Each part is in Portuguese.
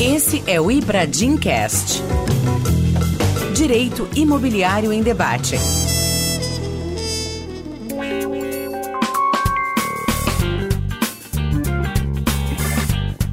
Esse é o Ibradim Cast. Direito Imobiliário em Debate.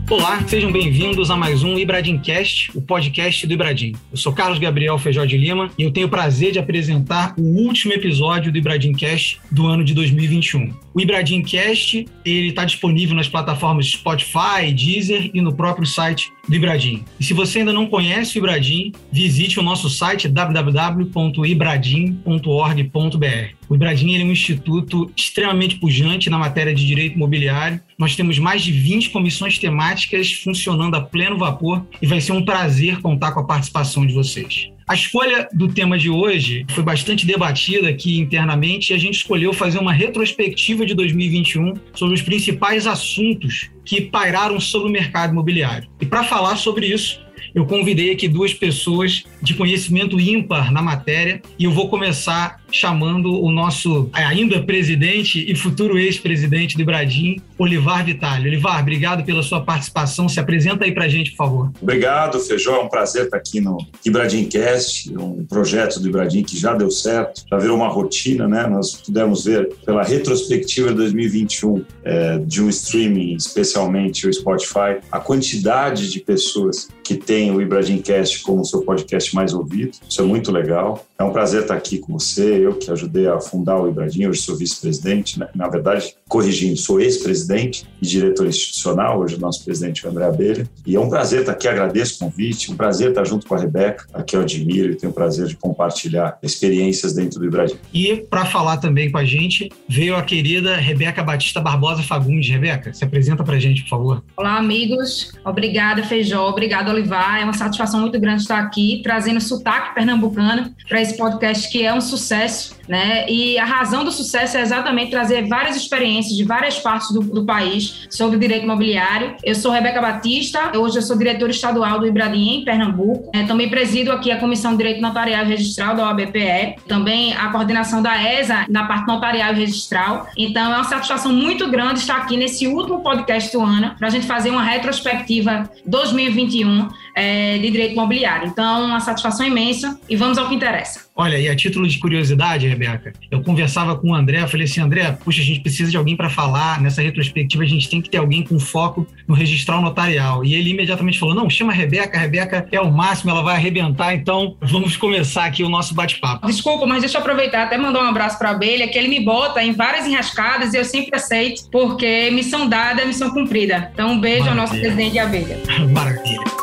Olá, sejam bem-vindos a mais um Ibradimcast, o podcast do Ibradim. Eu sou Carlos Gabriel Feijó de Lima e eu tenho o prazer de apresentar o último episódio do Ibradimcast do ano de 2021. O Ibradimcast ele está disponível nas plataformas Spotify, Deezer e no próprio site do Ibradim. E se você ainda não conhece o Ibradim, visite o nosso site www.ibradim.org.br. O Ibradim é um instituto extremamente pujante na matéria de direito imobiliário. Nós temos mais de 20 comissões temáticas funcionando a pleno vapor e vai ser um prazer contar com a participação de vocês. A escolha do tema de hoje foi bastante debatida aqui internamente e a gente escolheu fazer uma retrospectiva de 2021 sobre os principais assuntos que pairaram sobre o mercado imobiliário. E para falar sobre isso, eu convidei aqui duas pessoas de conhecimento ímpar na matéria e eu vou começar chamando o nosso ainda presidente e futuro ex-presidente do Ibradim, Olivar Vitale. Olivar, obrigado pela sua participação. Se apresenta aí para a gente, por favor. Obrigado, Feijó. É um prazer estar aqui no Ibradimcast, um projeto do Ibradim que já deu certo, já virou uma rotina, né? Nós pudemos ver pela retrospectiva de 2021 é, de um streaming, especialmente o Spotify, a quantidade de pessoas que tem o Ibradimcast como seu podcast mais ouvido. Isso é muito legal. É um prazer estar aqui com você. Eu que ajudei a fundar o Ibradim, hoje sou vice-presidente. Né? Na verdade, corrigindo, sou ex-presidente e diretor institucional. Hoje o nosso presidente é o André Abelha. E é um prazer estar aqui. Agradeço o convite. Um prazer estar junto com a Rebeca. Aqui eu admiro e tenho o prazer de compartilhar experiências dentro do Ibradim. E para falar também com a gente, veio a querida Rebeca Batista Barbosa Fagundes. Rebeca, se apresenta para a gente, por favor. Olá, amigos. Obrigada, Feijó. Obrigada, Olivar. É uma satisfação muito grande estar aqui trazendo sotaque pernambucano para esse podcast que é um sucesso, né? E a razão do sucesso é exatamente trazer várias experiências de várias partes do, do país sobre direito imobiliário. Eu sou Rebeca Batista, hoje eu sou diretora estadual do Ibradim em Pernambuco. É, também presido aqui a Comissão de Direito Notarial e Registral da OABPE, também a coordenação da ESA na parte notarial e registral. Então é uma satisfação muito grande estar aqui nesse último podcast do ano para a gente fazer uma retrospectiva 2021 é, de direito imobiliário. Então, uma satisfação imensa e vamos ao que interessa. Olha, e a título de curiosidade, Rebeca, eu conversava com o André, falei assim, André, puxa, a gente precisa de alguém para falar nessa retrospectiva, a gente tem que ter alguém com foco no registral notarial. E ele imediatamente falou, não, chama a Rebeca, a Rebeca é o máximo, ela vai arrebentar, então vamos começar aqui o nosso bate-papo. Desculpa, mas deixa eu aproveitar até mandar um abraço para a Abelha, que ele me bota em várias enrascadas e eu sempre aceito, porque missão dada é missão cumprida. Então, um beijo Maravilha. ao nosso presidente Abelha. Maravilha.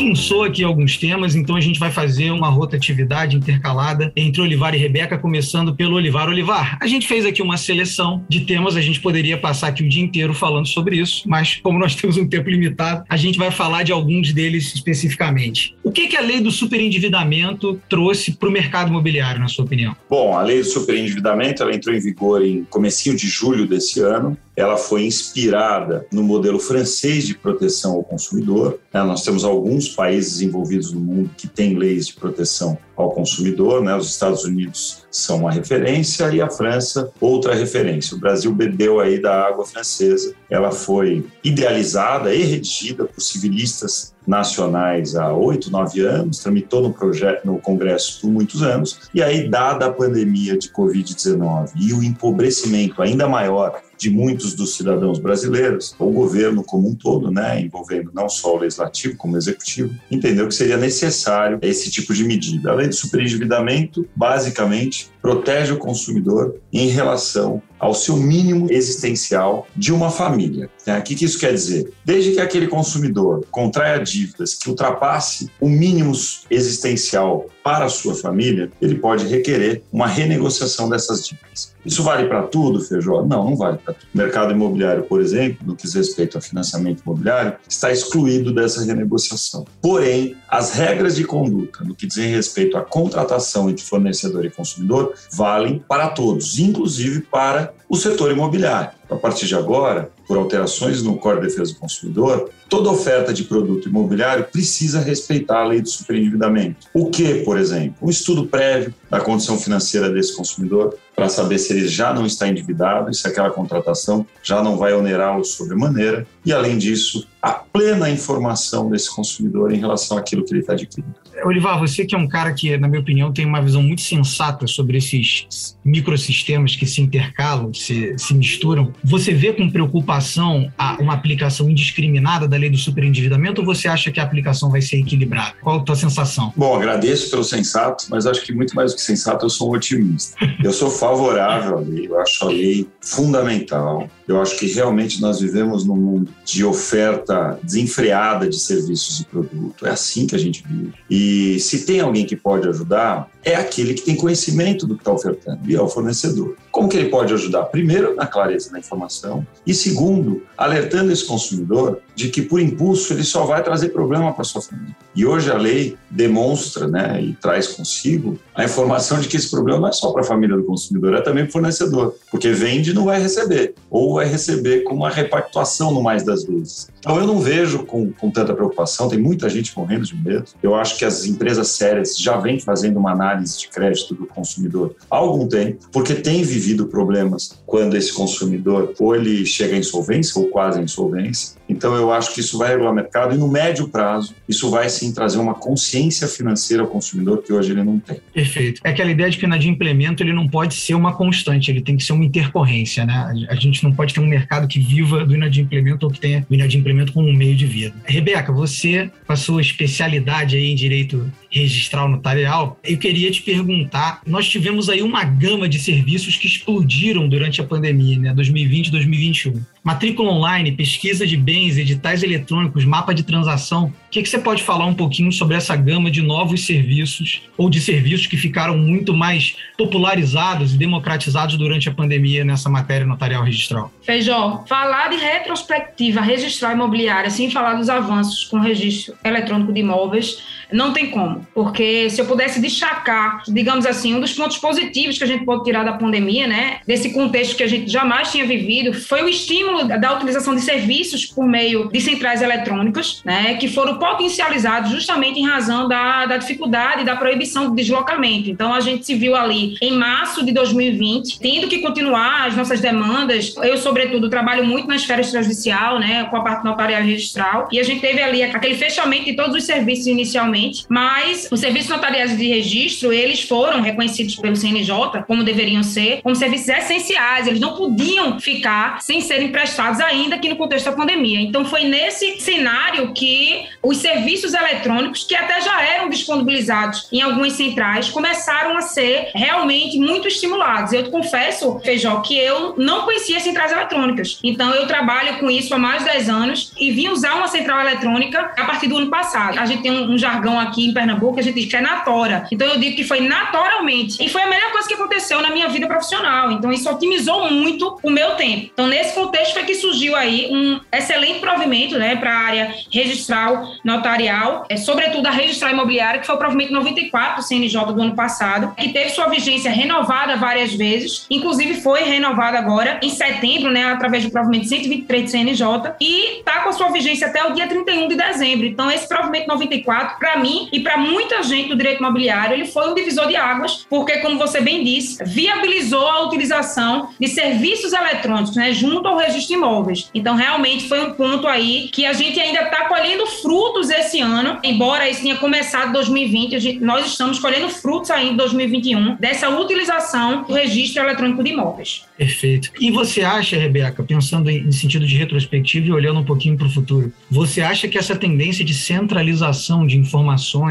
Pensou aqui alguns temas, então a gente vai fazer uma rotatividade intercalada entre Olivar e Rebeca, começando pelo Olivar. Olivar, a gente fez aqui uma seleção de temas, a gente poderia passar aqui o dia inteiro falando sobre isso, mas como nós temos um tempo limitado, a gente vai falar de alguns deles especificamente. O que, que a lei do superendividamento trouxe para o mercado imobiliário, na sua opinião? Bom, a lei do superendividamento ela entrou em vigor em comecinho de julho desse ano ela foi inspirada no modelo francês de proteção ao consumidor. Né? Nós temos alguns países envolvidos no mundo que têm leis de proteção ao consumidor, né? Os Estados Unidos são uma referência e a França outra referência. O Brasil bebeu aí da água francesa. Ela foi idealizada e redigida por civilistas nacionais há oito, nove anos, tramitou no, projeto, no Congresso por muitos anos, e aí, dada a pandemia de Covid-19 e o empobrecimento ainda maior de muitos dos cidadãos brasileiros, o governo como um todo, né, envolvendo não só o legislativo como o executivo, entendeu que seria necessário esse tipo de medida. A lei do superendividamento, basicamente, protege o consumidor em relação ao seu mínimo existencial de uma família. Né? O que isso quer dizer? Desde que aquele consumidor contraia dívidas que ultrapasse o mínimo existencial para a sua família, ele pode requerer uma renegociação dessas dívidas. Isso vale para tudo, Feijó? Não, não vale para tudo. O mercado imobiliário, por exemplo, no que diz respeito a financiamento imobiliário, está excluído dessa renegociação. Porém, as regras de conduta no que diz respeito à contratação entre fornecedor e consumidor valem para todos, inclusive para o setor imobiliário. A partir de agora, por alterações no Código de Defesa do Consumidor, toda oferta de produto imobiliário precisa respeitar a lei do superendividamento. O que, por exemplo? Um estudo prévio da condição financeira desse consumidor, para saber se ele já não está endividado e se aquela contratação já não vai onerá-lo sobremaneira. E, além disso, a plena informação desse consumidor em relação àquilo que ele está adquirindo. Olivar, você que é um cara que, na minha opinião, tem uma visão muito sensata sobre esses microsistemas que se intercalam, se, se misturam, você vê com preocupação uma aplicação indiscriminada da lei do superendividamento ou você acha que a aplicação vai ser equilibrada? Qual a tua sensação? Bom, agradeço pelo sensato, mas acho que muito mais do que sensato, eu sou um otimista. Eu sou favorável à lei, eu acho a lei fundamental. Eu acho que realmente nós vivemos num mundo de oferta desenfreada de serviços e produtos. É assim que a gente vive. E se tem alguém que pode ajudar, é aquele que tem conhecimento do que está ofertando e é o fornecedor. Como que ele pode ajudar? Primeiro, na clareza da informação e segundo, alertando esse consumidor de que por impulso ele só vai trazer problema para sua família. E hoje a lei demonstra, né, e traz consigo a informação de que esse problema não é só para a família do consumidor, é também para o fornecedor, porque vende e não vai receber, ou vai receber com uma repactuação no mais das vezes. Então eu não vejo com, com tanta preocupação, tem muita gente morrendo de medo. Eu acho que as empresas sérias já vêm fazendo uma análise de crédito do consumidor há algum tempo, porque tem vivido problemas quando esse consumidor ou ele chega à insolvência ou quase à insolvência. Então eu acho que isso vai regular o mercado e no médio prazo isso vai sim trazer uma consciência financeira ao consumidor que hoje ele não tem. Perfeito. É aquela ideia de que o inadimplemento ele não pode ser uma constante, ele tem que ser uma intercorrência, né? A gente não pode ter um mercado que viva do inadimplemento ou que tenha o inadimplemento como um meio de vida. Rebeca, você, com a sua especialidade aí em direito registral notarial, eu queria te perguntar, nós tivemos aí uma gama de serviços que explodiram durante a pandemia, né, 2020 e 2021. Matrícula online, pesquisa de bens, editais eletrônicos, mapa de transação. O que, que você pode falar um pouquinho sobre essa gama de novos serviços ou de serviços que ficaram muito mais popularizados e democratizados durante a pandemia nessa matéria notarial registral? Feijó, falar de retrospectiva registral imobiliária sem falar dos avanços com registro eletrônico de imóveis não tem como, porque se eu pudesse destacar, digamos assim, um dos pontos positivos que a gente pode tirar da pandemia, né, desse contexto que a gente jamais tinha vivido, foi o estímulo da utilização de serviços por meio de centrais eletrônicas, né, que foram potencializados justamente em razão da, da dificuldade da proibição do deslocamento. Então, a gente se viu ali em março de 2020, tendo que continuar as nossas demandas. Eu, sobretudo, trabalho muito na esfera extrajudicial, né, com a parte notarial registral, e a gente teve ali aquele fechamento de todos os serviços inicialmente mas os serviços notariais de registro, eles foram reconhecidos pelo CNJ, como deveriam ser, como serviços essenciais, eles não podiam ficar sem serem prestados ainda aqui no contexto da pandemia. Então foi nesse cenário que os serviços eletrônicos, que até já eram disponibilizados em algumas centrais, começaram a ser realmente muito estimulados. Eu confesso, Feijó, que eu não conhecia centrais eletrônicas. Então eu trabalho com isso há mais de 10 anos e vim usar uma central eletrônica a partir do ano passado. A gente tem um jargão aqui em Pernambuco, a gente diz que é natora. Então eu digo que foi naturalmente. E foi a melhor coisa que aconteceu na minha vida profissional. Então isso otimizou muito o meu tempo. Então nesse contexto foi que surgiu aí um excelente provimento, né, para a área registral notarial, é, sobretudo a registral imobiliária, que foi o provimento 94 do CNJ do ano passado, que teve sua vigência renovada várias vezes, inclusive foi renovada agora em setembro, né, através do provimento 123 do CNJ e está com a sua vigência até o dia 31 de dezembro. Então esse provimento 94 para mim e para muita gente do direito imobiliário, ele foi um divisor de águas, porque, como você bem disse, viabilizou a utilização de serviços eletrônicos, né, junto ao registro de imóveis. Então, realmente foi um ponto aí que a gente ainda está colhendo frutos esse ano, embora isso tenha começado em 2020, gente, nós estamos colhendo frutos ainda em 2021 dessa utilização do registro eletrônico de imóveis. Perfeito. E você acha, Rebeca, pensando em sentido de retrospectiva e olhando um pouquinho para o futuro, você acha que essa tendência de centralização de informações,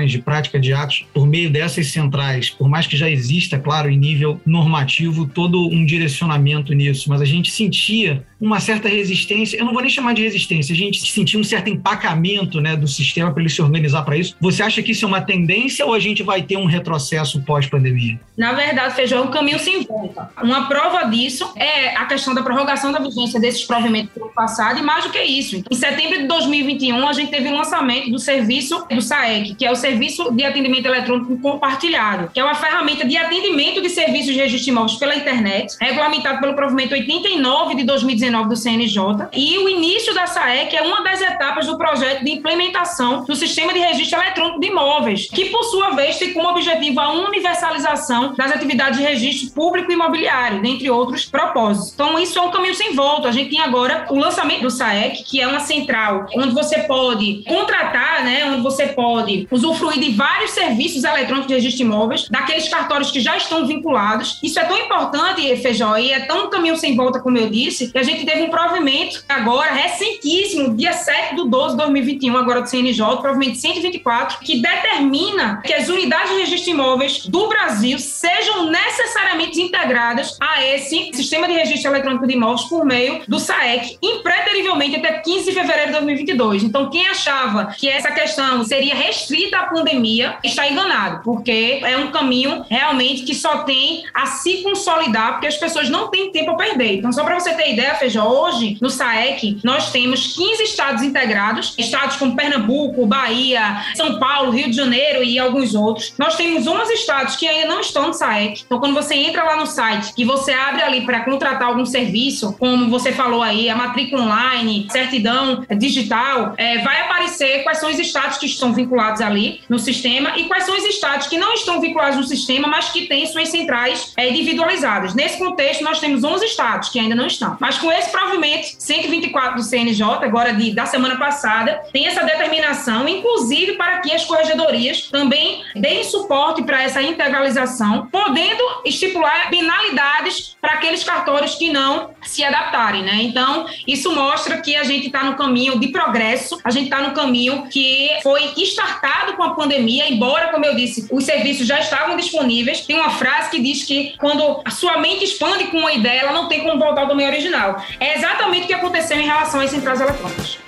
de prática de atos por meio dessas centrais, por mais que já exista, claro, em nível normativo, todo um direcionamento nisso, mas a gente sentia uma certa resistência, eu não vou nem chamar de resistência, a gente sentia um certo empacamento né, do sistema para ele se organizar para isso. Você acha que isso é uma tendência ou a gente vai ter um retrocesso pós-pandemia? Na verdade, Feijão, é um caminho sem volta. Uma prova disso é a questão da prorrogação da vigência desses provimentos do ano passado e mais do que isso. Em setembro de 2021, a gente teve o lançamento do serviço do SAEG, Que é o Serviço de Atendimento Eletrônico Compartilhado, que é uma ferramenta de atendimento de serviços de registro de imóveis pela internet, regulamentado pelo provimento 89 de 2019 do CNJ. E o início da SAEC é uma das etapas do projeto de implementação do Sistema de Registro Eletrônico de Imóveis, que, por sua vez, tem como objetivo a universalização das atividades de registro público e imobiliário, dentre outros propósitos. Então, isso é um caminho sem volta. A gente tem agora o lançamento do SAEC, que é uma central onde você pode contratar, né, onde você pode usufruir de vários serviços eletrônicos de registro de imóveis, daqueles cartórios que já estão vinculados. Isso é tão importante, Feijó, e é tão caminho sem volta, como eu disse, que a gente teve um provimento agora, recentíssimo, dia 7 de 12 de 2021, agora do CNJ, provimento 124, que determina que as unidades de registro de imóveis do Brasil sejam necessariamente integradas a esse sistema de registro eletrônico de imóveis por meio do SAEC, impreterivelmente até 15 de fevereiro de 2022. Então, quem achava que essa questão seria restrita à pandemia está enganado, porque é um caminho realmente que só tem a se consolidar, porque as pessoas não têm tempo a perder. Então, só para você ter ideia, Feijó, hoje no SAEC nós temos 15 estados integrados, estados como Pernambuco, Bahia, São Paulo, Rio de Janeiro e alguns outros. Nós temos 11 estados que ainda não estão no SAEC. Então, quando você entra lá no site e você abre ali para contratar algum serviço, como você falou aí, a matrícula online, certidão digital, é, vai aparecer quais são os estados que estão vinculados ali no sistema e quais são os estados que não estão vinculados no sistema, mas que têm suas centrais é, individualizadas. Nesse contexto, nós temos 11 estados que ainda não estão. Mas com esse provimento 124 do CNJ, agora de, da semana passada, tem essa determinação, inclusive para que as corregedorias também deem suporte para essa integralização, podendo estipular penalidades para aqueles cartórios que não se adaptarem, né? Então, isso mostra que a gente está no caminho de progresso, a gente está no caminho que foi startado com a pandemia, embora, como eu disse, os serviços já estavam disponíveis. Tem uma frase que diz que quando a sua mente expande com uma ideia, ela não tem como voltar ao domínio original. É exatamente o que aconteceu em relação às centrais eletrônicas.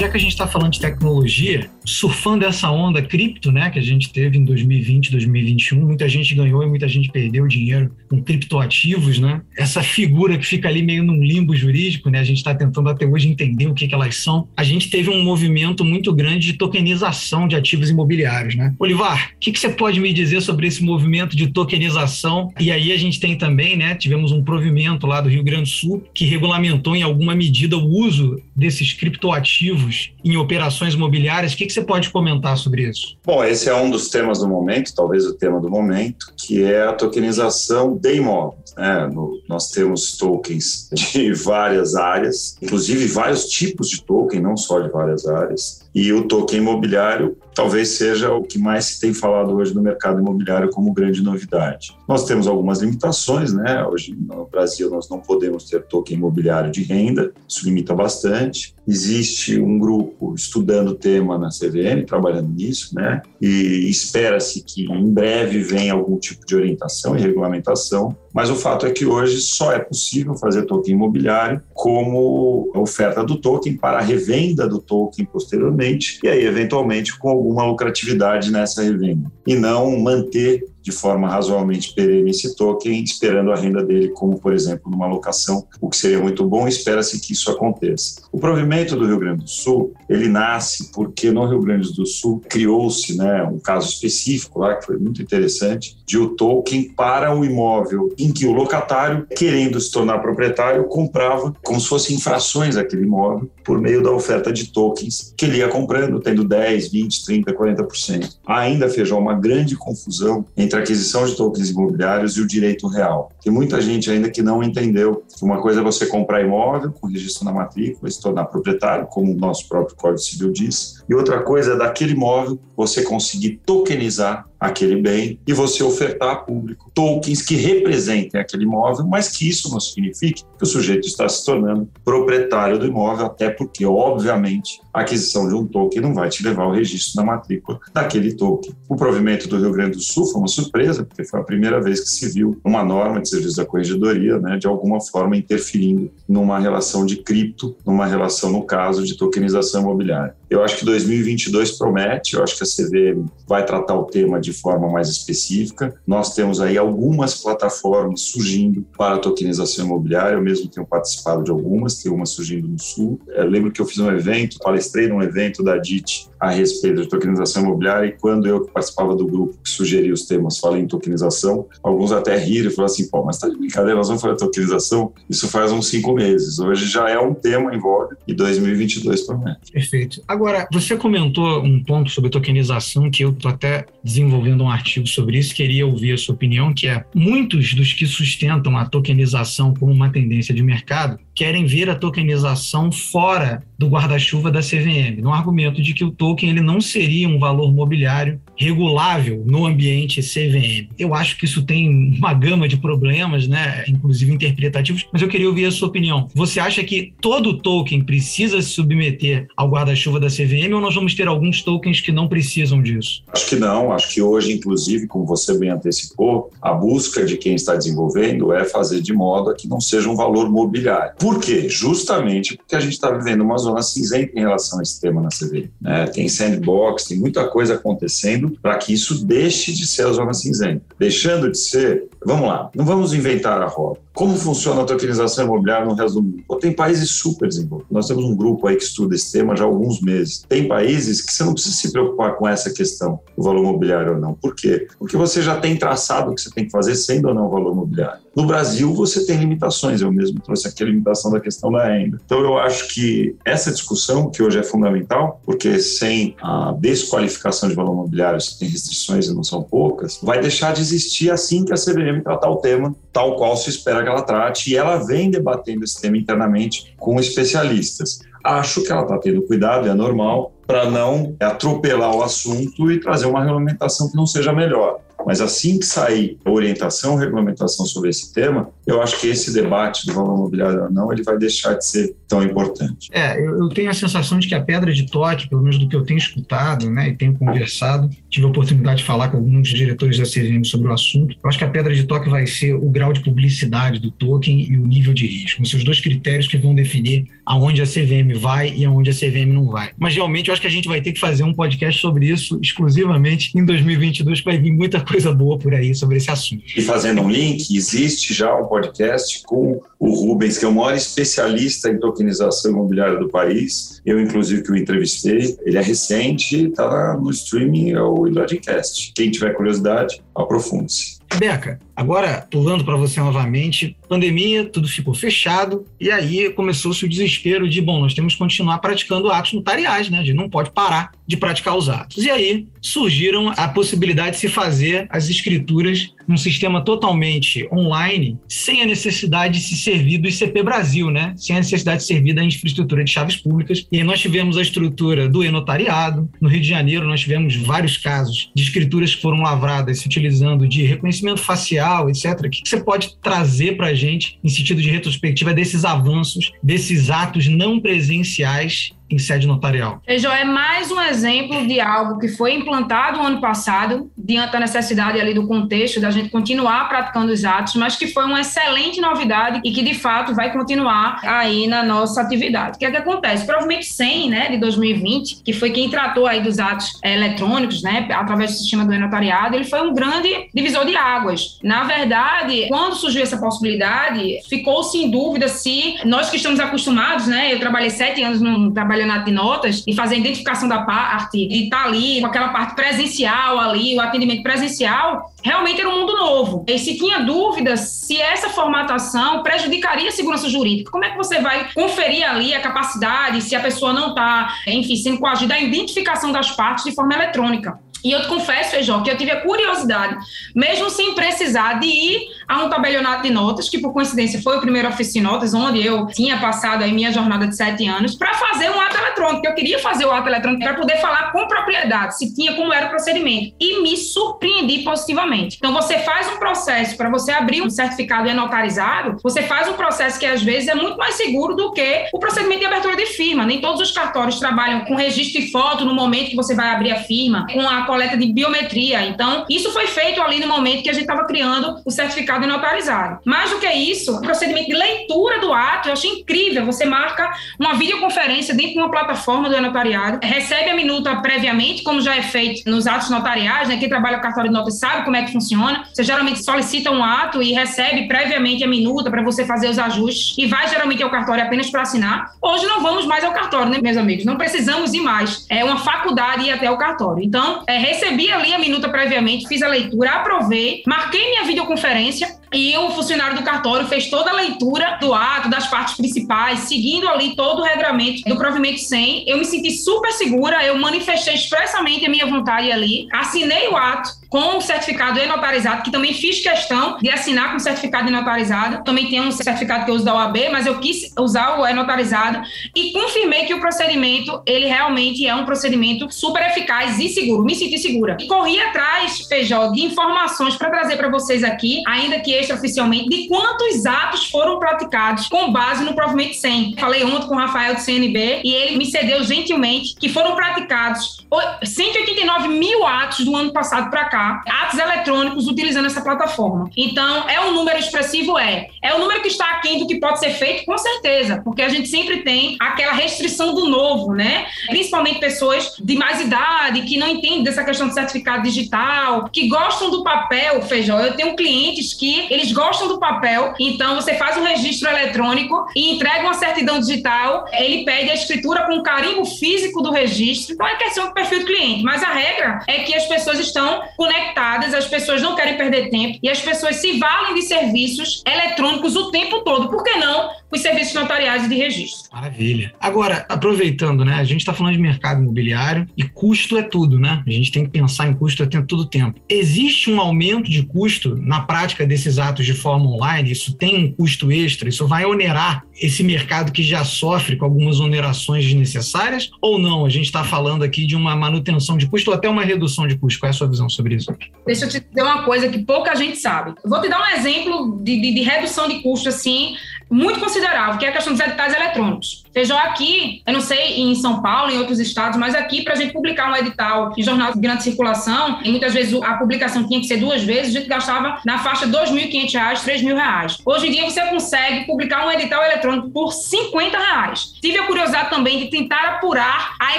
Já que a gente está falando de tecnologia, surfando essa onda cripto, né, que a gente teve em 2020, 2021, muita gente ganhou e muita gente perdeu dinheiro com criptoativos, né? Essa figura que fica ali meio num limbo jurídico, né? A gente está tentando até hoje entender o que, que elas são. A gente teve um movimento muito grande de tokenização de ativos imobiliários, né? Olivar, o que, que você pode me dizer sobre esse movimento de tokenização? E aí a gente tem também, né? Tivemos um provimento lá do Rio Grande do Sul que regulamentou em alguma medida o uso desses criptoativos ativos em operações imobiliárias. O que, que você pode comentar sobre isso? Bom, esse é um dos temas do momento, talvez o tema do momento, que é a tokenização de imóveis. Né? No, nós temos tokens de várias áreas, inclusive vários tipos de token, não só de várias áreas. E o token imobiliário talvez seja o que mais se tem falado hoje no mercado imobiliário como grande novidade. Nós temos algumas limitações, né? Hoje no Brasil nós não podemos ter token imobiliário de renda, isso limita bastante. Existe um grupo estudando o tema na CVM, trabalhando nisso, né? E espera-se que em breve venha algum tipo de orientação e regulamentação. Mas o fato é que hoje só é possível fazer token imobiliário como oferta do token para a revenda do token posteriormente e aí eventualmente com alguma lucratividade nessa revenda. E não manter de forma razoavelmente perene esse token, esperando a renda dele, como, por exemplo, numa locação, o que seria muito bom, espera-se que isso aconteça. O provimento do Rio Grande do Sul, ele nasce porque no Rio Grande do Sul criou-se né, um caso específico lá, que foi muito interessante, de o token para o imóvel em que o locatário, querendo se tornar proprietário, comprava como se fossem infrações aquele imóvel por meio da oferta de tokens que ele ia comprando, tendo 10, 20, 30, 40%. Ainda fez uma grande confusão entre a aquisição de tokens imobiliários e o direito real. Tem muita gente ainda que não entendeu que uma coisa é você comprar imóvel com registro na matrícula e se tornar proprietário, como o nosso próprio Código Civil diz, e outra coisa é daquele imóvel você conseguir tokenizar aquele bem e você ofertar a público tokens que representem aquele imóvel, mas que isso não signifique que o sujeito está se tornando proprietário do imóvel, até porque, obviamente, a aquisição de um token não vai te levar ao registro na matrícula daquele token. O provimento do Rio Grande do Sul foi uma surpresa, porque foi a primeira vez que se viu uma norma de serviço da corregedoria, né, de alguma forma interferindo numa relação de cripto, numa relação, no caso, de tokenização imobiliária. Eu acho que 2022 promete, eu acho que a CVM vai tratar o tema de forma mais específica. Nós temos aí algumas plataformas surgindo para tokenização imobiliária, eu mesmo tenho participado de algumas, tem uma surgindo no Sul. Eu lembro que eu fiz um evento, palestrei num evento da DIT a respeito de tokenização imobiliária e quando eu participava do grupo que sugeria os temas, falei em tokenização, alguns até riram e falaram assim, pô, mas tá de brincadeira, nós vamos falar de tokenização? Isso faz uns cinco meses. Hoje já é um tema em voga e 2022 promete. Perfeito. Agora, você comentou um ponto sobre tokenização que eu estou até desenvolvendo um artigo sobre isso, queria ouvir a sua opinião, que é muitos dos que sustentam a tokenização como uma tendência de mercado querem ver a tokenização fora do guarda-chuva da CVM, no argumento de que o token ele não seria um valor mobiliário regulável no ambiente CVM. Eu acho que isso tem uma gama de problemas, né, inclusive interpretativos, mas eu queria ouvir a sua opinião. Você acha que todo token precisa se submeter ao guarda-chuva da CVM ou nós vamos ter alguns tokens que não precisam disso? Acho que não, acho que hoje, inclusive, como você bem antecipou, a busca de quem está desenvolvendo é fazer de modo a que não seja um valor mobiliário. Por quê? Justamente porque a gente está vivendo uma zona cinzenta em relação a esse tema na CVM. Né? Tem sandbox, tem muita coisa acontecendo para que isso deixe de ser a zona cinzenta. Deixando de ser, vamos lá, não vamos inventar a roda. Como funciona a tokenização imobiliária no resto do mundo? Tem países super desenvolvidos. Nós temos um grupo aí que estuda esse tema já há alguns meses. Tem países que você não precisa se preocupar com essa questão do valor imobiliário ou não. Por quê? Porque você já tem traçado o que você tem que fazer sendo ou não valor imobiliário. No Brasil, você tem limitações. Eu mesmo trouxe aqui a limitação da questão da renda. Então, eu acho que essa discussão, que hoje é fundamental, porque sem a desqualificação de valor imobiliário, você tem restrições e não são poucas, vai deixar de existir assim que a CVM tratar o tema tal qual se espera que ela trate, e ela vem debatendo esse tema internamente com especialistas. Acho que ela está tendo cuidado, é normal, para não atropelar o assunto e trazer uma regulamentação que não seja melhor. Mas assim que sair a orientação, regulamentação sobre esse tema, eu acho que esse debate do valor imobiliário ou não, ele vai deixar de ser tão importante. É, eu, tenho a sensação de que a pedra de toque, pelo menos do que eu tenho escutado né, e tenho conversado, tive a oportunidade de falar com alguns diretores da CVM sobre o assunto, eu acho que a pedra de toque vai ser o grau de publicidade do token e o nível de risco. São os dois critérios que vão definir aonde a CVM vai e aonde a CVM não vai. Mas realmente eu acho que a gente vai ter que fazer um podcast sobre isso exclusivamente em 2022, vai vir muita coisa boa por aí sobre esse assunto. E fazendo um link, existe já um podcast com o Rubens, que é o maior especialista em tokenização imobiliária do país. Eu, inclusive, que o entrevistei. Ele é recente, está no streaming, é o Ilodcast. Quem tiver curiosidade, aprofunde-se. Beca, agora pulando para você novamente, pandemia, tudo ficou fechado, e aí começou-se o desespero de, bom, nós temos que continuar praticando atos notariais, né? A gente não pode parar de praticar os atos. E aí surgiram a possibilidade de se fazer as escrituras num sistema totalmente online, sem a necessidade de se servir do ICP Brasil, né? Sem a necessidade de servir da infraestrutura de chaves públicas. E aí nós tivemos a estrutura do e-notariado. No Rio de Janeiro, nós tivemos vários casos de escrituras que foram lavradas se utilizando de reconhecimento facial, etc. O que você pode trazer para a gente, em sentido de retrospectiva, desses avanços, desses atos não presenciais em sede notarial. Feijó é mais um exemplo de algo que foi implantado no ano passado, diante da necessidade ali do contexto da gente continuar praticando os atos, mas que foi uma excelente novidade e que de fato vai continuar aí na nossa atividade. O que é que acontece? Provavelmente 100, né, de 2020, que foi quem tratou aí dos atos é, eletrônicos, né, através do sistema do notariado, ele foi um grande divisor de águas. Na verdade, quando surgiu essa possibilidade, ficou-se em dúvida se nós que estamos acostumados, né, eu trabalhei sete anos no trabalho de notas e fazer a identificação da parte, de estar tá ali com aquela parte presencial ali, o atendimento presencial, realmente era um mundo novo. E se tinha dúvidas se essa formatação prejudicaria a segurança jurídica, como é que você vai conferir ali a capacidade, se a pessoa não está, enfim, sendo coagida, a identificação das partes de forma eletrônica? E eu te confesso, Feijó, que eu tive a curiosidade, mesmo sem precisar de ir a um tabelionato de notas, que por coincidência foi o primeiro ofício de notas, onde eu tinha passado aí minha jornada de sete anos, para fazer um ato eletrônico. Eu queria fazer o ato eletrônico para poder falar com propriedade se tinha como era o procedimento. E me surpreendi positivamente. Então, você faz um processo para você abrir um certificado e notarizado, você faz um processo que às vezes é muito mais seguro do que o procedimento de abertura de firma. Nem todos os cartórios trabalham com registro de foto no momento que você vai abrir a firma, com a coleta de biometria. Então, isso foi feito ali no momento que a gente estava criando o certificado notarizado. Mais do que isso, o procedimento de leitura do ato, eu achei incrível. Você marca uma videoconferência dentro de uma plataforma do notariado, recebe a minuta previamente, como já é feito nos atos notariais, né? Quem trabalha com cartório de notas sabe como é que funciona. Você geralmente solicita um ato e recebe previamente a minuta para você fazer os ajustes e vai geralmente ao cartório apenas para assinar. Hoje não vamos mais ao cartório, né, meus amigos? Não precisamos ir mais. É uma faculdade ir até o cartório. Então, é, recebi ali a minuta previamente, fiz a leitura, aprovei, marquei minha videoconferência e o funcionário do cartório fez toda a leitura do ato, das partes principais, seguindo ali todo o regramento do provimento 100. Eu me senti super segura, eu manifestei expressamente a minha vontade ali, assinei o ato, com o certificado e-notarizado, que também fiz questão de assinar com o certificado e-notarizado. Também tem um certificado que eu uso da OAB, mas eu quis usar o e-notarizado e confirmei que o procedimento, ele realmente é um procedimento super eficaz e seguro. Me senti segura. E corri atrás, Feijó, de informações para trazer para vocês aqui, ainda que extraoficialmente, de quantos atos foram praticados com base no provimento 100. Falei ontem com o Rafael do CNB e ele me cedeu gentilmente que foram praticados 189 mil atos do ano passado para cá atos eletrônicos utilizando essa plataforma. Então, é um número expressivo? É. É um número que está aquém do que pode ser feito? Com certeza, porque a gente sempre tem aquela restrição do novo, né? Principalmente pessoas de mais idade, que não entendem dessa questão de certificado digital, que gostam do papel, feijão. Eu tenho clientes que eles gostam do papel, então você faz um registro eletrônico e entrega uma certidão digital, ele pede a escritura com carimbo físico do registro. Então é questão do perfil do cliente, mas a regra é que as pessoas estão conectadas, as pessoas não querem perder tempo e as pessoas se valem de serviços eletrônicos o tempo todo. Por que não os serviços notariais de registro? Maravilha. Agora, aproveitando, né? A gente está falando de mercado imobiliário e custo é tudo, né? A gente tem que pensar em custo a todo tempo. Existe um aumento de custo na prática desses atos de forma online? Isso tem um custo extra? Isso vai onerar esse mercado que já sofre com algumas onerações desnecessárias? Ou não? A gente está falando aqui de uma manutenção de custo ou até uma redução de custo. Qual é a sua visão sobre isso? Deixa eu te dizer uma coisa que pouca gente sabe. Eu vou te dar um exemplo de, de, de redução de custo, assim, muito considerável, que é a questão dos editais eletrônicos. Feijão aqui, eu não sei em São Paulo, em outros estados, mas aqui, para a gente publicar um edital em jornal de grande circulação, e muitas vezes a publicação tinha que ser duas vezes, a gente gastava na faixa de R$ 2.500, R$ 3.000. Hoje em dia, você consegue publicar um edital eletrônico por 50 reais. Tive a curiosidade também de tentar apurar a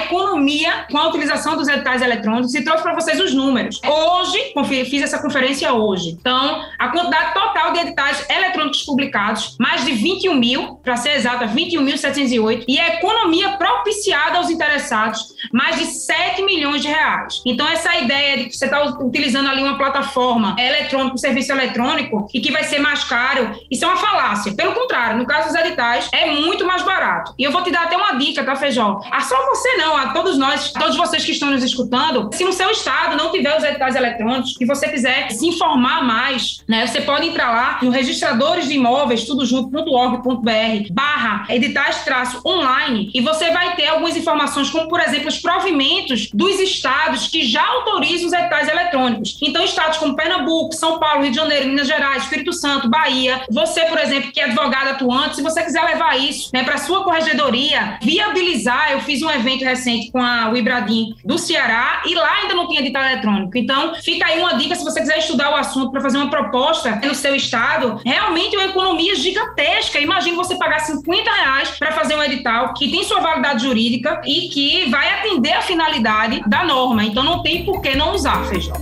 economia com a utilização dos editais eletrônicos e trouxe para vocês os números. Hoje, fiz essa conferência hoje. Então, a quantidade total de editais eletrônicos publicados, mais de 21 mil, para ser exata, 21.708, e a economia propiciada aos interessados, mais de 7 milhões de reais. Então, essa ideia de que você está utilizando ali uma plataforma eletrônica, um serviço eletrônico, e que vai ser mais caro, isso é uma falácia. Pelo contrário, no caso dos editais, é muito mais barato. E eu vou te dar até uma dica, tá, Feijó? A só você não, a todos nós, todos vocês que estão nos escutando, se no seu estado não tiver os editais eletrônicos, e você quiser se informar mais, né, você pode entrar lá no registradores de imóveis, tudo junto, .org.br barra editais online e você vai ter algumas informações, como por exemplo os provimentos dos estados que já autorizam os editais eletrônicos. Então, estados como Pernambuco, São Paulo, Rio de Janeiro, Minas Gerais, Espírito Santo, Bahia, você, por exemplo, que é advogado atuante, se você quiser levar isso né, para sua corregedoria, viabilizar, eu fiz um evento recente com a Wibradim do Ceará e lá ainda não tinha edital eletrônico. Então, fica aí uma dica se você quiser estudar o assunto para fazer uma proposta no seu estado, realmente é uma economia gigantesca gigantesca. Imagina você pagar 50 reais para fazer um edital que tem sua validade jurídica e que vai atender a finalidade da norma. Então não tem por que não usar feijão.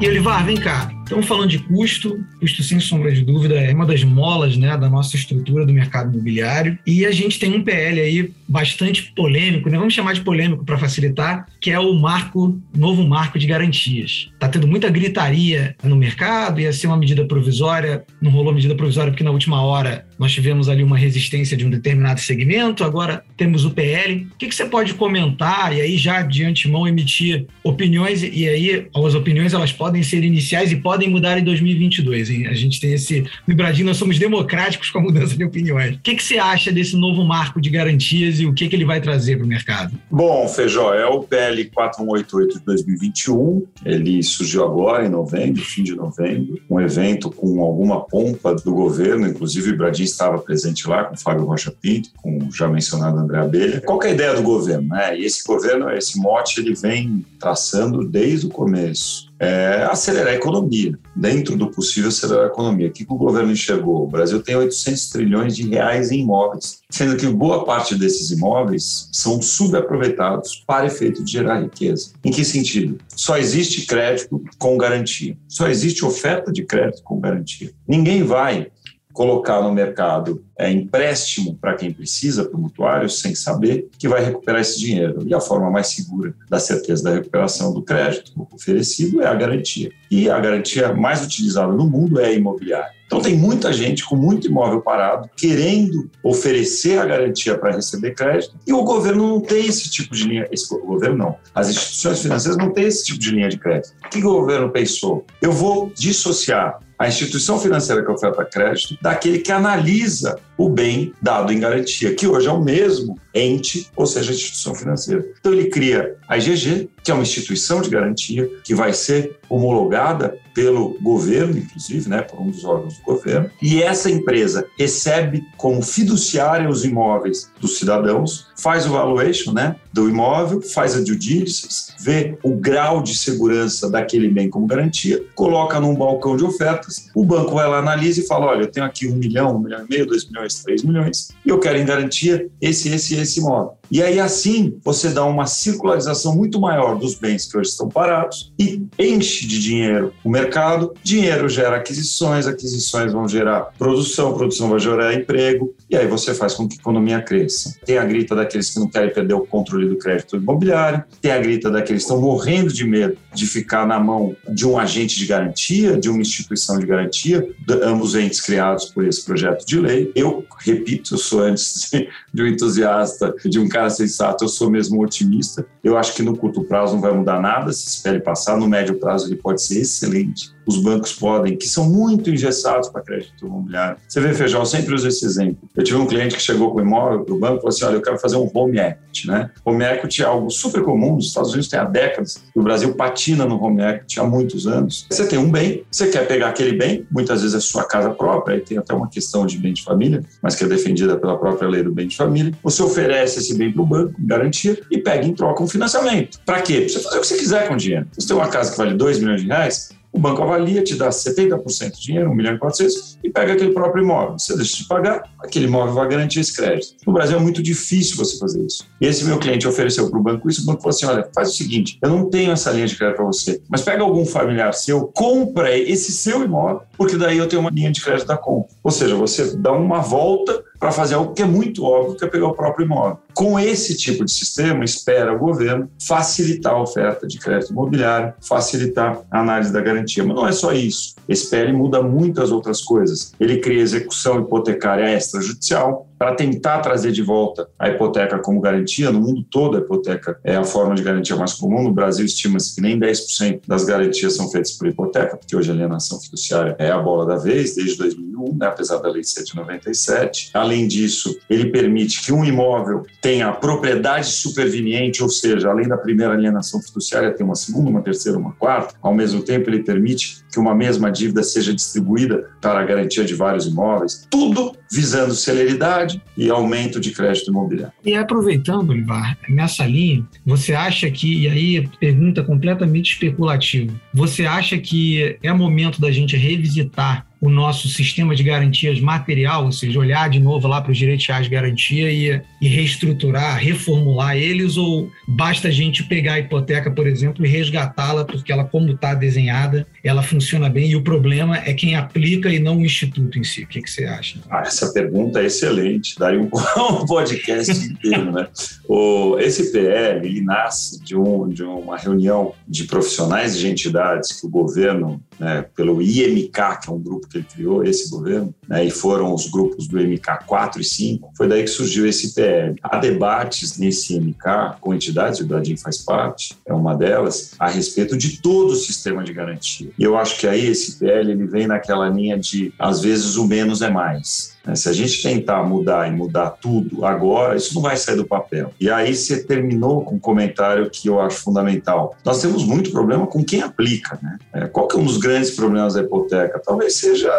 E Olivar, vem cá. Estamos falando de custo, custo sem sombra de dúvida é uma das molas né, da nossa estrutura do mercado imobiliário. E a gente tem um PL aí bastante polêmico, né? vamos chamar de polêmico para facilitar, que é o marco, novo marco de garantias. Está tendo muita gritaria no mercado, ia ser uma medida provisória, não rolou medida provisória porque na última hora nós tivemos ali uma resistência de um determinado segmento, agora temos o PL. O que, que você pode comentar e aí já de antemão emitir opiniões e aí as opiniões elas podem ser iniciais e podem mudar em 2022. Hein? A gente tem esse no Brasil nós somos democráticos com a mudança de opiniões. O que, que você acha desse novo marco de garantias e o que, que ele vai trazer para o mercado? Bom, Feijó, é o PL 4188 de 2021. Ele surgiu agora em novembro, fim de novembro, um evento com alguma pompa do governo, inclusive o Bradim estava presente lá com o Fábio Rocha Pinto, com o já mencionado André Abelha. Qual é a ideia do governo? Né? E esse governo, esse mote, ele vem traçando desde o começo é acelerar a economia, dentro do possível acelerar a economia. O que o governo enxergou? O Brasil tem 800 trilhões de reais em imóveis, sendo que boa parte desses imóveis são subaproveitados para efeito de gerar riqueza. Em que sentido? Só existe crédito com garantia, só existe oferta de crédito com garantia. Ninguém vai colocar no mercado é, empréstimo para quem precisa, para o mutuário, sem saber que vai recuperar esse dinheiro. E a forma mais segura da certeza da recuperação do crédito oferecido é a garantia. E a garantia mais utilizada no mundo é a imobiliária. Então, tem muita gente com muito imóvel parado querendo oferecer a garantia para receber crédito e o governo não tem esse tipo de linha. Esse, o governo não. As instituições financeiras não têm esse tipo de linha de crédito. O que o governo pensou? Eu vou dissociar a instituição financeira que oferta crédito daquele que analisa o bem dado em garantia, que hoje é o mesmo ente, ou seja, instituição financeira. Então ele cria a IGG, que é uma instituição de garantia que vai ser homologada pelo governo, inclusive, né, por um dos órgãos do governo, e essa empresa recebe como fiduciária os imóveis dos cidadãos, faz o valuation, né, do imóvel, faz a due diligence, vê o grau de segurança daquele bem como garantia, coloca num balcão de ofertas, o banco vai lá, analisa e fala, olha, eu tenho aqui um milhão, um milhão e meio, dois milhões, três milhões, e eu quero em garantia esse, esse esse imóvel. E aí, assim, você dá uma circularização muito maior dos bens que hoje estão parados e enche de dinheiro o mercado. Dinheiro gera aquisições, aquisições vão gerar produção, produção vai gerar emprego, e aí você faz com que a economia cresça. Tem a grita daqueles que não querem perder o controle do crédito imobiliário, tem a grita daqueles que estão morrendo de medo de ficar na mão de um agente de garantia, de uma instituição de garantia, ambos entes criados por esse projeto de lei. Eu, repito, eu sou antes de um entusiasta, de um cara sensato, eu sou mesmo otimista. Eu acho que no curto prazo não vai mudar nada, se espere passar, no médio prazo ele pode ser excelente os bancos podem, que são muito engessados para crédito imobiliário. Você vê, Feijão, sempre uso esse exemplo. Eu tive um cliente que chegou com o imóvel para o banco e falou assim, olha, eu quero fazer um home equity, né? Home equity é algo super comum, nos Estados Unidos tem há décadas, e o Brasil patina no home equity há muitos anos. Você tem um bem, você quer pegar aquele bem, muitas vezes é sua casa própria, aí tem até uma questão de bem de família, mas que é defendida pela própria lei do bem de família. Você oferece esse bem para o banco, garantia, e pega em troca um financiamento. Para quê? Para você fazer o que você quiser com o dinheiro. Você tem uma casa que vale 2 milhões de reais, o banco avalia, te dá 70% de dinheiro, 1 milhão e 400, e pega aquele próprio imóvel. Você deixa de pagar, aquele imóvel vai garantir esse crédito. No Brasil é muito difícil você fazer isso. Esse meu cliente ofereceu para o banco isso, o banco falou assim, olha, faz o seguinte, eu não tenho essa linha de crédito para você, mas pega algum familiar seu, compra esse seu imóvel, porque daí eu tenho uma linha de crédito da compra. Ou seja, você dá uma volta para fazer algo que é muito óbvio, que é pegar o próprio imóvel. Com esse tipo de sistema, espera o governo facilitar a oferta de crédito imobiliário, facilitar a análise da garantia. Mas não é só isso. Esse PL muda muitas outras coisas. Ele cria execução hipotecária extrajudicial, para tentar trazer de volta a hipoteca como garantia. No mundo todo, a hipoteca é a forma de garantia mais comum. No Brasil, estima-se que nem 10% das garantias são feitas por hipoteca, porque hoje a alienação fiduciária é a bola da vez, desde 2001, né, apesar da Lei 797. Além disso, ele permite que um imóvel tenha propriedade superveniente, ou seja, além da primeira alienação fiduciária, tem uma segunda, uma terceira, uma quarta. Ao mesmo tempo, ele permite que uma mesma dívida seja distribuída para a garantia de vários imóveis. Tudo visando celeridade e aumento de crédito imobiliário. E aproveitando, Olivar, nessa linha, você acha que, e aí pergunta completamente especulativa, você acha que é momento da gente revisitar o nosso sistema de garantias material, ou seja, olhar de novo lá para os direitos reais de garantia e, e reestruturar, reformular eles, ou basta a gente pegar a hipoteca, por exemplo, e resgatá-la, porque ela, como está desenhada, ela funciona bem e o problema é quem aplica e não o instituto em si. O que, que você acha? Ah, essa pergunta é excelente, daria um, podcast inteiro, né? O, esse PL, ele nasce de, um, de uma reunião de profissionais de entidades que o governo, né, pelo IMK, que é um grupo que ele criou, esse governo, né, e foram os grupos do MK 4 e 5, foi daí que surgiu esse PL. Há debates nesse MK com entidades, o Bradinho faz parte, é uma delas, a respeito de todo o sistema de garantia. E eu acho que aí esse PL ele vem naquela linha de, às vezes, o menos é mais. Né? Se a gente tentar mudar e mudar tudo agora, isso não vai sair do papel. E aí você terminou com um comentário que eu acho fundamental. Nós temos muito problema com quem aplica. Né? É, qual que é um dos grandes problemas da hipoteca? Talvez seja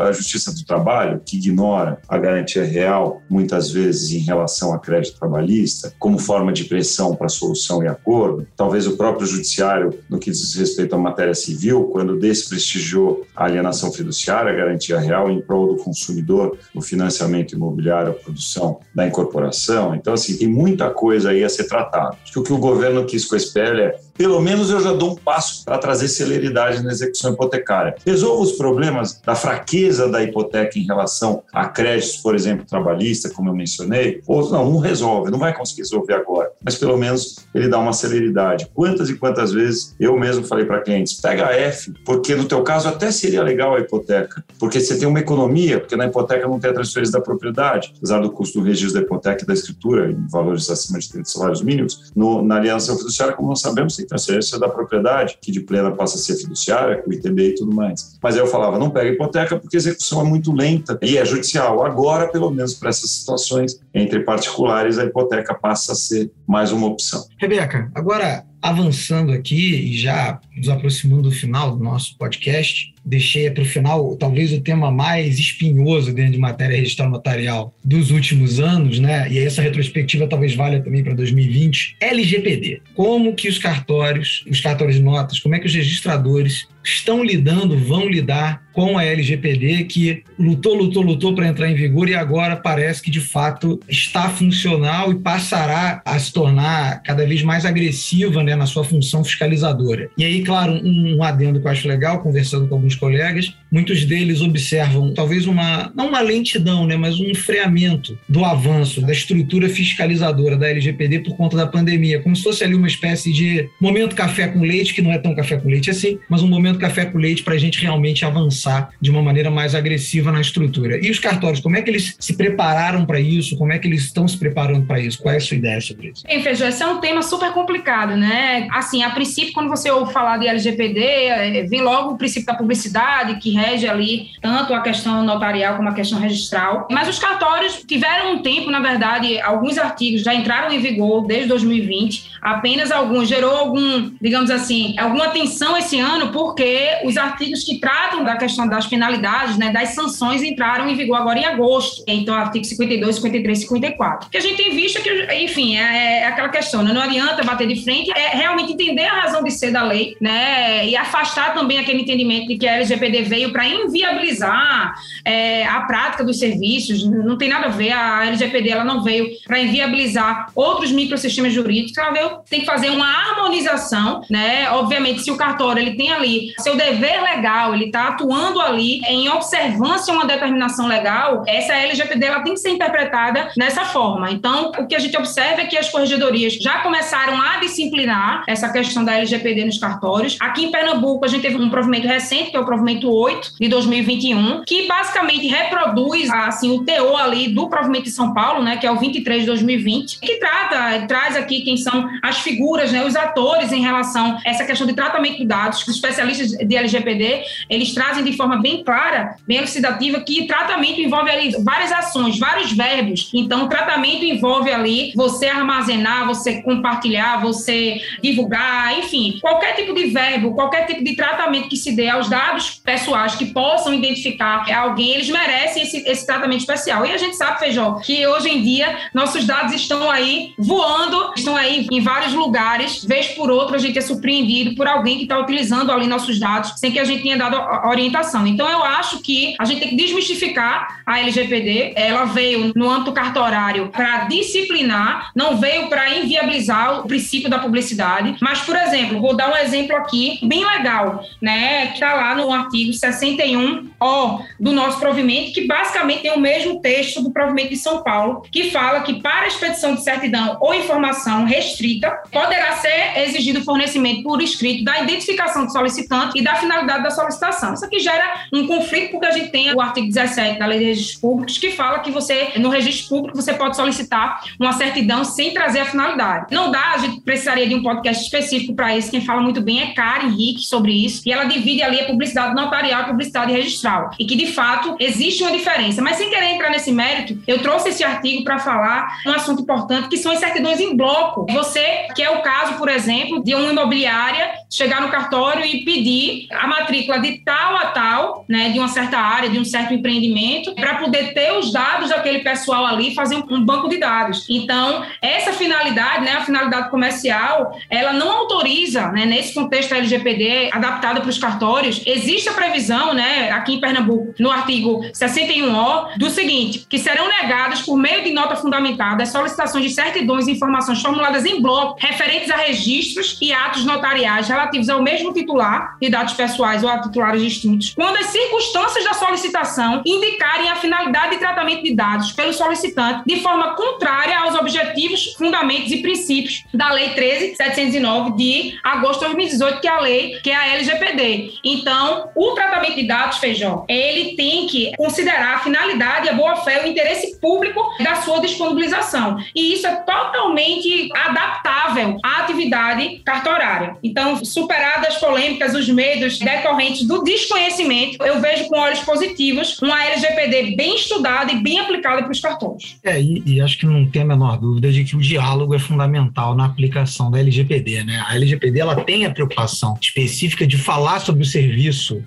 a justiça do trabalho, que ignora a garantia real, muitas vezes em relação a crédito trabalhista, como forma de pressão para solução e acordo. Talvez o próprio judiciário, no que diz respeito à matéria civil, quando desprestigiou a alienação fiduciária, a garantia real em prol do consumidor, o financiamento imobiliário, a produção da incorporação. Então, assim, tem muita coisa aí a ser tratada. Acho que o que o governo quis com a SPL é, pelo menos eu já dou um passo para trazer celeridade na execução hipotecária. Resolva os problemas da fraqueza da hipoteca em relação a créditos, por exemplo, trabalhista, como eu mencionei, ou não, não resolve, não vai conseguir resolver agora, mas pelo menos ele dá uma celeridade. Quantas e quantas vezes eu mesmo falei para clientes, pega a F, porque no teu caso até seria legal a hipoteca, porque você tem uma economia, porque na hipoteca não tem a transferência da propriedade, apesar do custo do registro da hipoteca e da escritura em valores acima de 30 salários mínimos. No, na aliança fiduciária, como nós sabemos, transferência da propriedade, que de plena passa a ser fiduciária, com ITB e tudo mais. Mas aí eu falava, não pega hipoteca porque a execução é muito lenta e é judicial. Agora, pelo menos para essas situações entre particulares, a hipoteca passa a ser mais uma opção. Rebeca, agora avançando aqui e já nos aproximando do final do nosso podcast, deixei para o final talvez o tema mais espinhoso dentro de matéria registral notarial dos últimos anos, né? E essa retrospectiva talvez valha também para 2020. LGPD. Como que os cartórios, os cartórios de notas, como é que os registradores estão lidando, vão lidar com a LGPD, que lutou, lutou, lutou para entrar em vigor e agora parece que de fato está funcional e passará a se tornar cada vez mais agressiva né, na sua função fiscalizadora. E aí, claro, um, um adendo que eu acho legal, conversando com alguns Κολιάκης. Muitos deles observam talvez uma, não uma lentidão, né, mas um freamento do avanço da estrutura fiscalizadora da LGPD por conta da pandemia, como se fosse ali uma espécie de momento café com leite, que não é tão café com leite assim, mas um momento café com leite para a gente realmente avançar de uma maneira mais agressiva na estrutura. E os cartórios, como é que eles se prepararam para isso? Como é que eles estão se preparando para isso? Qual é a sua ideia sobre isso? Bem, Feijão, esse é um tema super complicado, né? Assim, a princípio, quando você ouve falar de LGPD, é, vem logo o princípio da publicidade, que rege ali tanto a questão notarial como a questão registral. Mas os cartórios tiveram um tempo, na verdade, alguns artigos já entraram em vigor desde 2020, apenas alguns gerou algum, digamos assim, alguma tensão esse ano, porque os artigos que tratam da questão das penalidades, né, das sanções, entraram em vigor agora em agosto. Então, artigo 52, 53 e 54. Que a gente tem visto que, enfim, é, é aquela questão, né, não adianta bater de frente, é realmente entender a razão de ser da lei, né, e afastar também aquele entendimento de que a LGPD veio para inviabilizar é, a prática dos serviços, não tem nada a ver, a LGPD ela não veio para inviabilizar outros microsistemas jurídicos, ela veio, tem que fazer uma harmonização, né, obviamente, se o cartório ele tem ali seu dever legal, ele está atuando ali em observância a uma determinação legal, essa LGPD ela tem que ser interpretada dessa forma. Então, o que a gente observa é que as corregedorias já começaram a disciplinar essa questão da LGPD nos cartórios. Aqui em Pernambuco, a gente teve um provimento recente, que é o provimento 8 de 2021, que basicamente reproduz assim o teor ali do provimento de São Paulo, né, que é o 23 de 2020, que trata, traz aqui quem são as figuras, né, os atores em relação a essa questão de tratamento de dados, os especialistas de LGPD, eles trazem de forma bem clara, bem elucidativa, que tratamento envolve ali várias ações, vários verbos. Então, tratamento envolve ali você armazenar, você compartilhar, você divulgar, enfim, qualquer tipo de verbo, qualquer tipo de tratamento que se dê aos dados pessoais que possam identificar alguém, eles merecem esse, esse tratamento especial. E a gente sabe, Feijó, que hoje em dia nossos dados estão aí voando, estão aí em vários lugares, vez por outra a gente é surpreendido por alguém que está utilizando ali nossos dados sem que a gente tenha dado orientação. Então, eu acho que a gente tem que desmistificar a LGPD. Ela veio no âmbito cartorário para disciplinar, não veio para inviabilizar o princípio da publicidade. Mas, por exemplo, vou dar um exemplo aqui bem legal, né, que está lá no artigo 61O do nosso provimento, que basicamente tem o mesmo texto do provimento de São Paulo, que fala que para expedição de certidão ou informação restrita, poderá ser exigido o fornecimento por escrito da identificação do solicitante e da finalidade da solicitação. Isso aqui gera um conflito porque a gente tem o artigo 17 da Lei de Registros Públicos que fala que você, no registro público, você pode solicitar uma certidão sem trazer a finalidade. Não dá, a gente precisaria de um podcast específico para isso. Quem fala muito bem é Karen Henrique sobre isso. E ela divide ali a publicidade notarial e a publicidade registral. E que, de fato, existe uma diferença. Mas sem querer entrar nesse mérito, eu trouxe esse artigo para falar um assunto importante, que são as certidões em bloco. Você, que é o caso, por exemplo, de uma imobiliária chegar no cartório e pedir a matrícula de tal a tal, né, de uma certa área, de um certo empreendimento, para poder ter os dados daquele pessoal ali fazer um, banco de dados. Então, essa finalidade, né, a finalidade comercial, ela não autoriza, né, nesse contexto da LGPD adaptada para os cartórios, existe a previsão, né, aqui em Pernambuco, no artigo 61O, do seguinte, que serão negadas por meio de nota fundamentada as solicitações de certidões e informações formuladas em bloco referentes a registros e atos notariais relativos ao mesmo titular de dados pessoais ou a titulares distintos, quando as circunstâncias da solicitação indicarem a finalidade de tratamento de dados pelo solicitante de forma contrária aos objetivos, fundamentos e princípios da Lei 13.709 de agosto de 2018, que é a lei, que é a LGPD. Então, o tratamento de dados, Feijó, ele tem que considerar a finalidade, a boa-fé, o interesse público da sua disponibilização. E isso é totalmente adaptável à atividade cartorária. Então, superadas as polêmicas, os medos decorrentes do desconhecimento, eu vejo com olhos positivos uma LGPD bem estudada e bem aplicada para os cartões. É, e, e, acho que não tem a menor dúvida de que o diálogo é fundamental na aplicação da LGPD, né? A LGPD ela tem a preocupação específica de falar sobre o serviço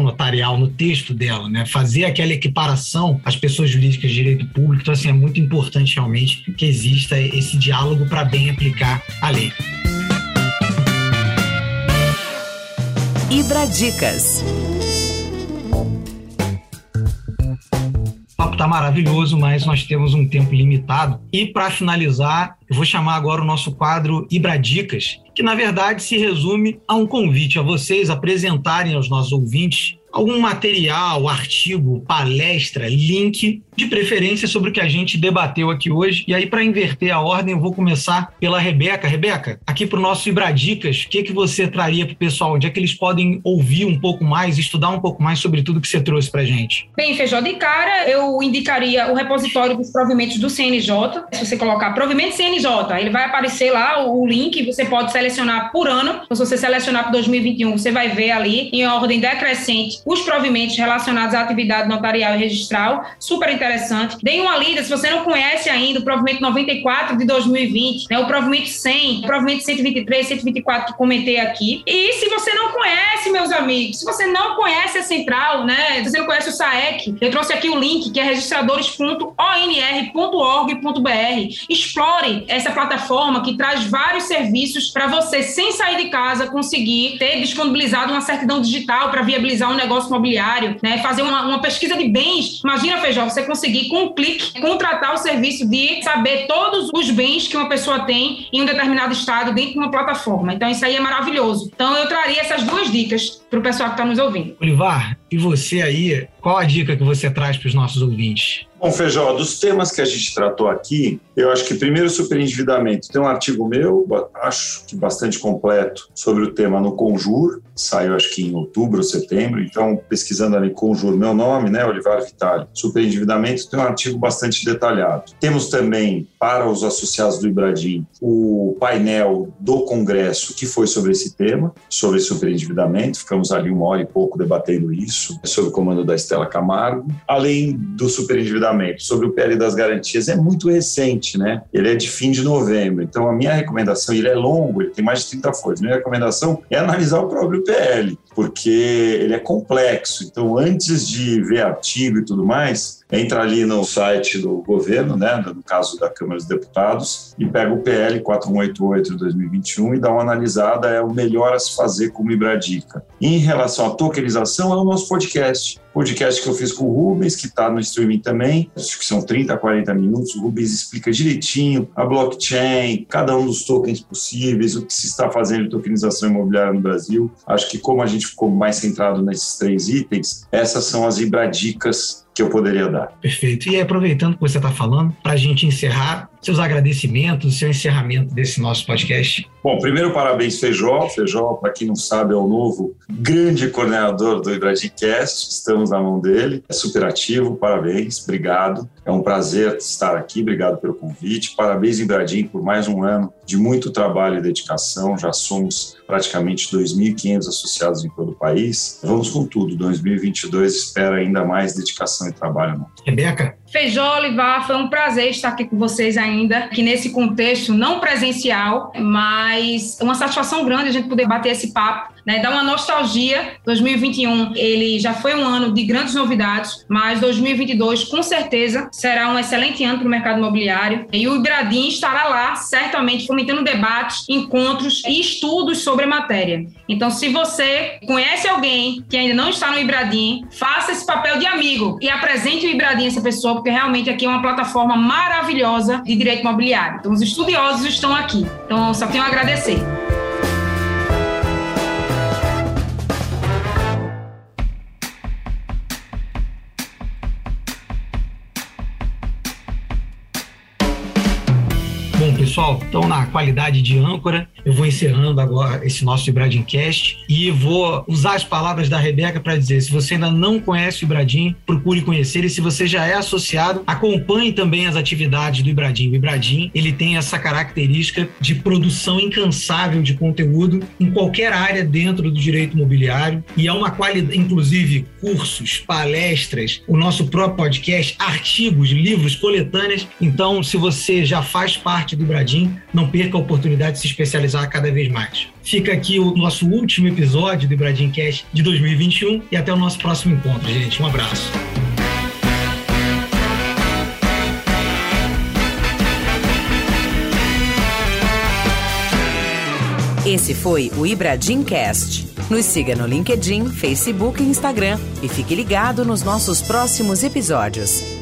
notarial no texto dela, né? Fazer aquela equiparação às pessoas jurídicas de direito público. Então, assim, é muito importante realmente que exista esse diálogo para bem aplicar a lei. Ibradicas. O papo tá maravilhoso, mas nós temos um tempo limitado. E para finalizar, eu vou chamar agora o nosso quadro Ibradicas, que na verdade se resume a um convite a vocês apresentarem aos nossos ouvintes algum material, artigo, palestra, link, de preferência sobre o que a gente debateu aqui hoje. E aí, para inverter a ordem, eu vou começar pela Rebeca. Rebeca, aqui para o nosso Ibradicas, o que, que você traria para o pessoal? Onde é que eles podem ouvir um pouco mais, estudar um pouco mais sobre tudo que você trouxe para gente? Bem, Feijó, de cara, eu indicaria o repositório dos provimentos do CNJ. Se você colocar provimento CNJ, ele vai aparecer lá o link, você pode selecionar por ano. Então, se você selecionar para 2021, você vai ver ali, em ordem decrescente, os provimentos relacionados à atividade notarial e registral. Super interessante. Deem uma lida, se você não conhece ainda o provimento 94 de 2020, né, o provimento 100, o provimento 123, 124 que comentei aqui. E se você não conhece, meus amigos, se você não conhece a central, né, se você não conhece o SAEC, eu trouxe aqui o link que é registradores.onr.org.br. Explore essa plataforma que traz vários serviços para você, sem sair de casa, conseguir ter disponibilizado uma certidão digital para viabilizar um negócio negócio imobiliário, né, fazer uma, uma pesquisa de bens. Imagina, Feijão, você conseguir com um clique contratar o serviço de saber todos os bens que uma pessoa tem em um determinado estado dentro de uma plataforma. Então, isso aí é maravilhoso. Então, eu traria essas duas dicas para o pessoal que está nos ouvindo. Olivar, e você aí, qual a dica que você traz para os nossos ouvintes? Bom, Feijó, dos temas que a gente tratou aqui, eu acho que primeiro superendividamento. Tem um artigo meu, acho que bastante completo, sobre o tema no Conjur, saiu acho que em outubro ou setembro, então pesquisando ali Conjur, meu nome, né, Olivar Vitale, superendividamento, tem um artigo bastante detalhado. Temos também, para os associados do Ibradim, o painel do Congresso que foi sobre esse tema, sobre superendividamento, ficamos ali uma hora e pouco debatendo isso, sob o comando da Estela Camargo. Além do superendividamento, sobre o PL das garantias é muito recente, né? Ele é de fim de novembro. Então, a minha recomendação, ele é longo, ele tem mais de 30 folhas. Minha recomendação é analisar o próprio PL, porque ele é complexo. Então, antes de ver artigo e tudo mais, entra ali no site do governo, né, no caso da Câmara dos Deputados, e pega o PL 4188 de 2021 e dá uma analisada, é o melhor a se fazer como Ibradica. Em relação à tokenização, é o nosso podcast. podcast que eu fiz com o Rubens, que está no streaming também, acho que são 30, 40 minutos. O Rubens explica direitinho a blockchain, cada um dos tokens possíveis, o que se está fazendo de tokenização imobiliária no Brasil. Acho que como a gente ficou mais centrado nesses três itens, essas são as ibradicas que eu poderia dar. Perfeito. E aproveitando que você está falando, para a gente encerrar, seus agradecimentos, seu encerramento desse nosso podcast. Bom, primeiro parabéns Feijó. Feijó, para quem não sabe, é o novo grande coordenador do Ibradicast. Estamos na mão dele. É super ativo. Parabéns, obrigado. É um prazer estar aqui. Obrigado pelo convite. Parabéns Ibradim por mais um ano de muito trabalho e dedicação. Já somos praticamente 2.500 associados em todo o país. Vamos com tudo. 2022 espera ainda mais dedicação e trabalho. Rebeca, Feijó Olivar, foi um prazer estar aqui com vocês ainda, que nesse contexto não presencial, mas uma satisfação grande a gente poder bater esse papo, né? Dá uma nostalgia. 2021, ele já foi um ano de grandes novidades, mas 2022 com certeza será um excelente ano para o mercado imobiliário. E o Ibradim estará lá, certamente fomentando debates, encontros e estudos sobre a matéria. Então, se você conhece alguém que ainda não está no Ibradim, faça esse papel de amigo e apresente o Ibradim a essa pessoa porque realmente aqui é uma plataforma maravilhosa de direito imobiliário. Então, os estudiosos estão aqui. Então, só tenho a agradecer. Pessoal, então na qualidade de âncora, eu vou encerrando agora esse nosso Ibradimcast e vou usar as palavras da Rebeca para dizer: se você ainda não conhece o Ibradim, procure conhecer e se você já é associado, acompanhe também as atividades do Ibradim. O Ibradim, ele tem essa característica de produção incansável de conteúdo em qualquer área dentro do direito imobiliário e é uma qualidade, inclusive cursos, palestras, o nosso próprio podcast, artigos, livros, coletâneas. Então, se você já faz parte do Ibradim, não perca a oportunidade de se especializar cada vez mais. Fica aqui o nosso último episódio do Ibradim Cast de 2021 e até o nosso próximo encontro, gente. Um abraço. Esse foi o Ibradim Cast. Nos siga no LinkedIn, Facebook e Instagram e fique ligado nos nossos próximos episódios.